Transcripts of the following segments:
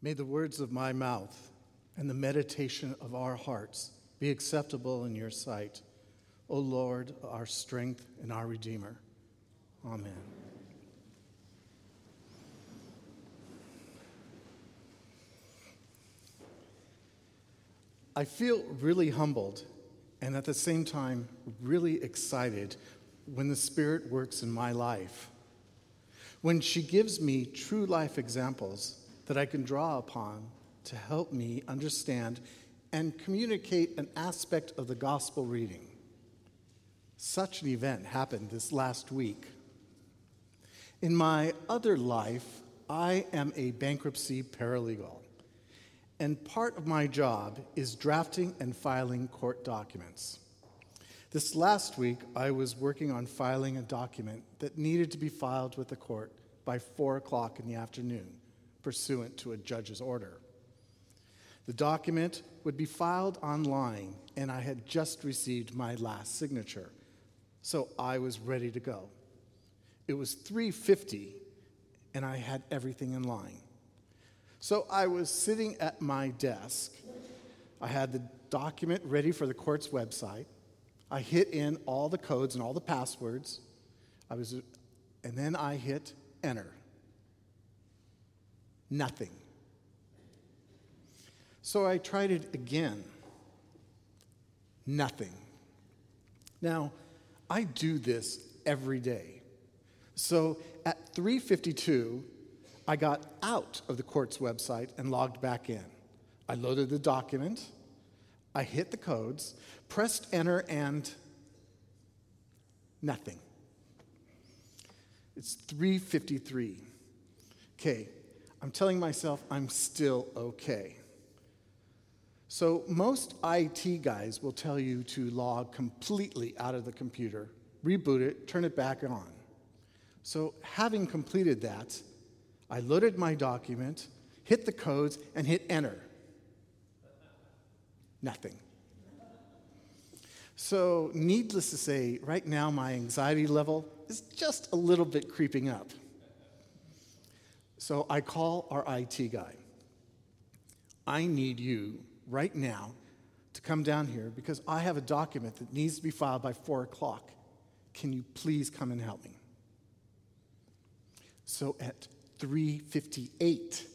May the words of my mouth and the meditation of our hearts be acceptable in your sight, O Lord, our strength and our Redeemer. Amen. I feel really humbled and at the same time really excited when the Spirit works in my life. When she gives me true life examples that I can draw upon to help me understand and communicate an aspect of the gospel reading. Such an event happened this last week. In my other life, I am a bankruptcy paralegal, and part of my job is drafting and filing court documents. This last week, I was working on filing a document that needed to be filed with the court by 4 o'clock in the afternoon pursuant to a judge's order. The document would be filed online, and I had just received my last signature, so I was ready to go. It was 3:50, and I had everything in line. So I was sitting at my desk. I had the document ready for the court's website. I hit in all the codes and all the passwords. I was, and then I hit enter nothing. So I tried it again. Nothing. Now, I do this every day. So at 3:52, I got out of the court's website and logged back in. I loaded the document, I hit the codes, pressed enter and nothing. It's 3:53. Okay, I'm telling myself I'm still okay. So, most IT guys will tell you to log completely out of the computer, reboot it, turn it back on. So, having completed that, I loaded my document, hit the codes, and hit enter. Nothing. So, needless to say, right now my anxiety level is just a little bit creeping up. So I call our IT guy. I need you right now to come down here because I have a document that needs to be filed by four o'clock. Can you please come and help me? So at 3:58,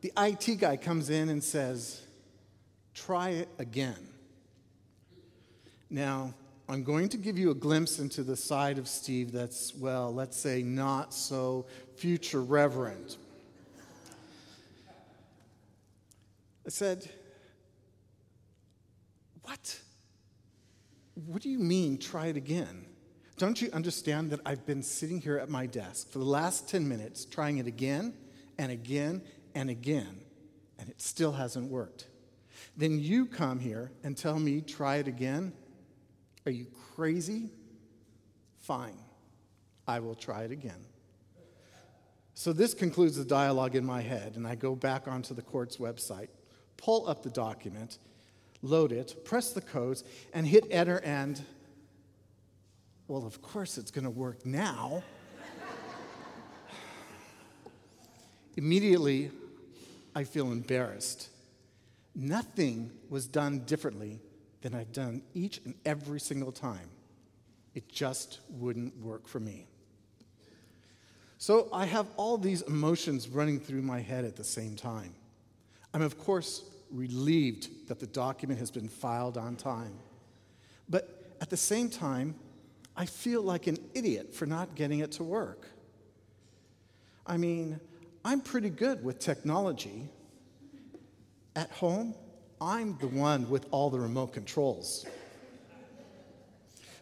the IT guy comes in and says, "Try it again." Now, I'm going to give you a glimpse into the side of Steve that's, well, let's say, not so future reverent. I said, What? What do you mean, try it again? Don't you understand that I've been sitting here at my desk for the last 10 minutes trying it again and again and again, and it still hasn't worked? Then you come here and tell me, try it again are you crazy? Fine, I will try it again. So this concludes the dialogue in my head, and I go back onto the court's website, pull up the document, load it, press the codes, and hit enter and well, of course it's going to work now. Immediately, I feel embarrassed. Nothing was done differently than I've done each and every single time. It just wouldn't work for me. So I have all these emotions running through my head at the same time. I'm, of course, relieved that the document has been filed on time. But at the same time, I feel like an idiot for not getting it to work. I mean, I'm pretty good with technology. At home, I'm the one with all the remote controls.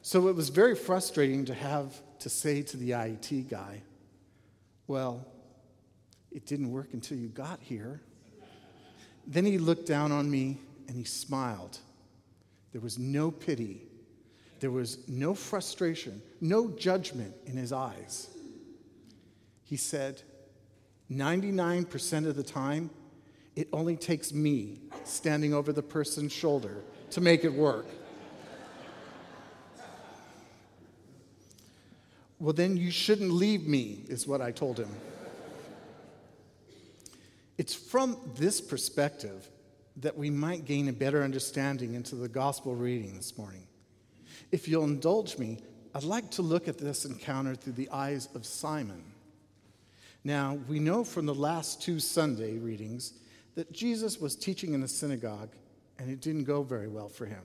So it was very frustrating to have to say to the IET guy, Well, it didn't work until you got here. Then he looked down on me and he smiled. There was no pity, there was no frustration, no judgment in his eyes. He said, 99% of the time, it only takes me standing over the person's shoulder to make it work. Well, then you shouldn't leave me, is what I told him. It's from this perspective that we might gain a better understanding into the gospel reading this morning. If you'll indulge me, I'd like to look at this encounter through the eyes of Simon. Now, we know from the last two Sunday readings that Jesus was teaching in the synagogue and it didn't go very well for him.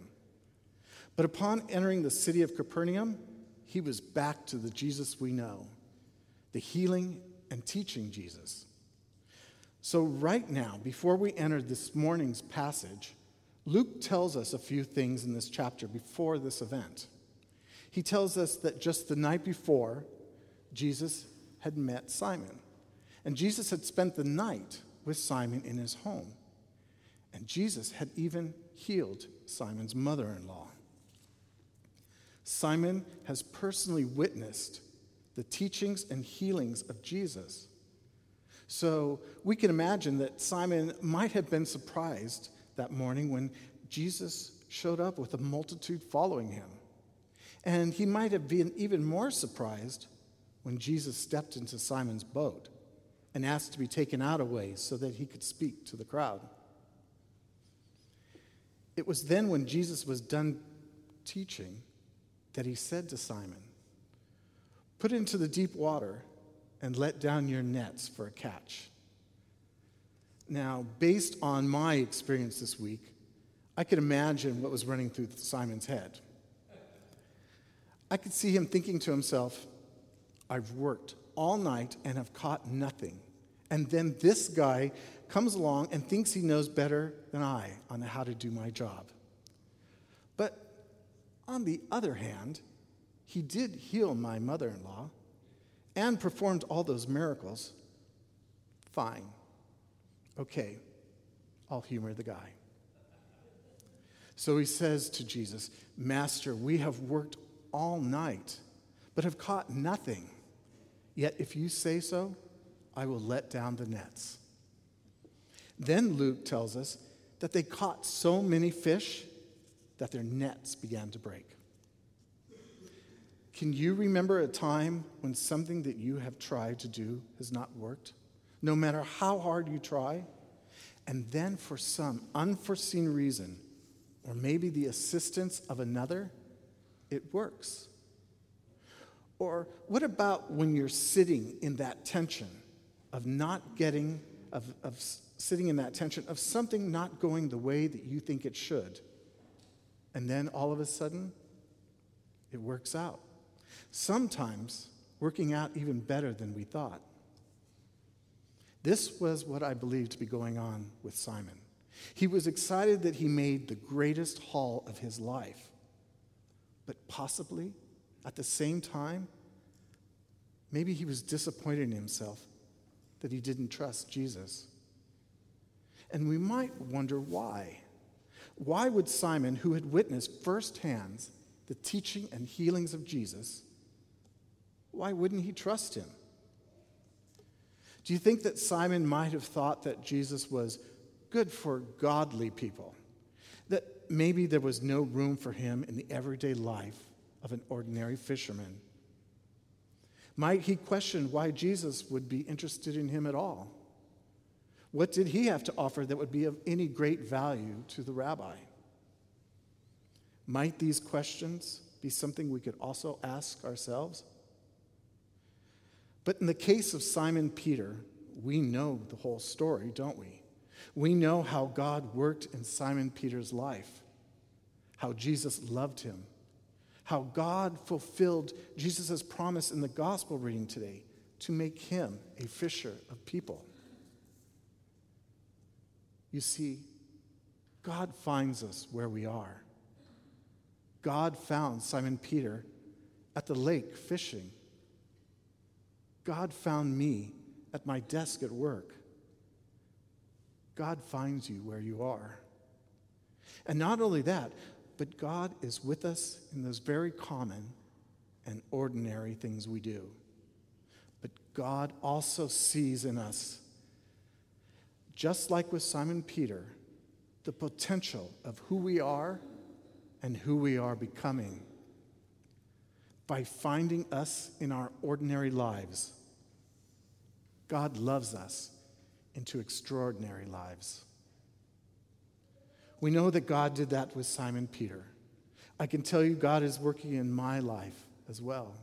But upon entering the city of Capernaum, he was back to the Jesus we know, the healing and teaching Jesus. So, right now, before we enter this morning's passage, Luke tells us a few things in this chapter before this event. He tells us that just the night before, Jesus had met Simon. And Jesus had spent the night with Simon in his home. And Jesus had even healed Simon's mother in law. Simon has personally witnessed the teachings and healings of Jesus. So we can imagine that Simon might have been surprised that morning when Jesus showed up with a multitude following him. And he might have been even more surprised when Jesus stepped into Simon's boat and asked to be taken out a ways so that he could speak to the crowd. It was then when Jesus was done teaching that he said to Simon, Put into the deep water and let down your nets for a catch. Now, based on my experience this week, I could imagine what was running through Simon's head. I could see him thinking to himself, I've worked all night and have caught nothing. And then this guy comes along and thinks he knows better than I on how to do my job. But on the other hand, he did heal my mother in law and performed all those miracles. Fine. Okay, I'll humor the guy. So he says to Jesus, Master, we have worked all night, but have caught nothing. Yet if you say so, I will let down the nets. Then Luke tells us that they caught so many fish that their nets began to break. Can you remember a time when something that you have tried to do has not worked? No matter how hard you try, and then for some unforeseen reason, or maybe the assistance of another, it works. Or what about when you're sitting in that tension of not getting, of, of sitting in that tension of something not going the way that you think it should? And then all of a sudden, it works out. Sometimes working out even better than we thought. This was what I believe to be going on with Simon. He was excited that he made the greatest haul of his life. But possibly, at the same time, maybe he was disappointed in himself that he didn't trust Jesus. And we might wonder why. Why would Simon, who had witnessed firsthand the teaching and healings of Jesus, why wouldn't he trust him? Do you think that Simon might have thought that Jesus was good for godly people? That maybe there was no room for him in the everyday life of an ordinary fisherman? Might he question why Jesus would be interested in him at all? What did he have to offer that would be of any great value to the rabbi? Might these questions be something we could also ask ourselves? But in the case of Simon Peter, we know the whole story, don't we? We know how God worked in Simon Peter's life, how Jesus loved him, how God fulfilled Jesus' promise in the gospel reading today to make him a fisher of people. You see, God finds us where we are. God found Simon Peter at the lake fishing. God found me at my desk at work. God finds you where you are. And not only that, but God is with us in those very common and ordinary things we do. But God also sees in us just like with Simon Peter, the potential of who we are and who we are becoming by finding us in our ordinary lives. God loves us into extraordinary lives. We know that God did that with Simon Peter. I can tell you God is working in my life as well.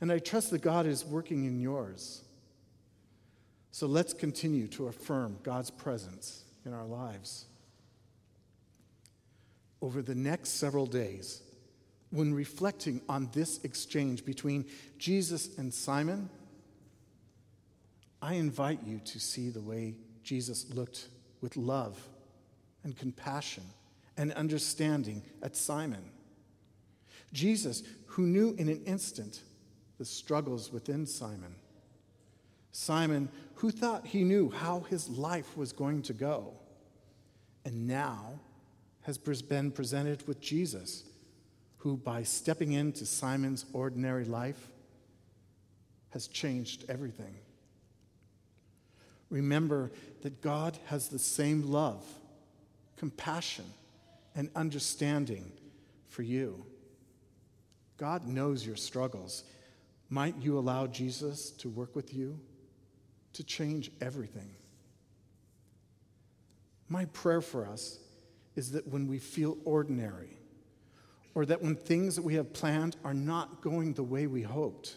And I trust that God is working in yours. So let's continue to affirm God's presence in our lives. Over the next several days, when reflecting on this exchange between Jesus and Simon, I invite you to see the way Jesus looked with love and compassion and understanding at Simon. Jesus, who knew in an instant the struggles within Simon. Simon, who thought he knew how his life was going to go, and now has been presented with Jesus, who, by stepping into Simon's ordinary life, has changed everything. Remember that God has the same love, compassion, and understanding for you. God knows your struggles. Might you allow Jesus to work with you to change everything? My prayer for us is that when we feel ordinary, or that when things that we have planned are not going the way we hoped,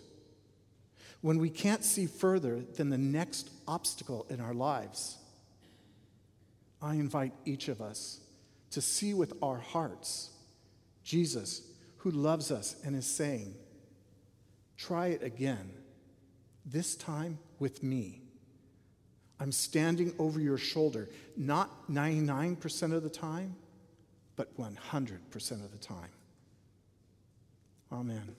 when we can't see further than the next obstacle in our lives, I invite each of us to see with our hearts Jesus, who loves us and is saying, Try it again, this time with me. I'm standing over your shoulder, not 99% of the time, but 100% of the time. Amen.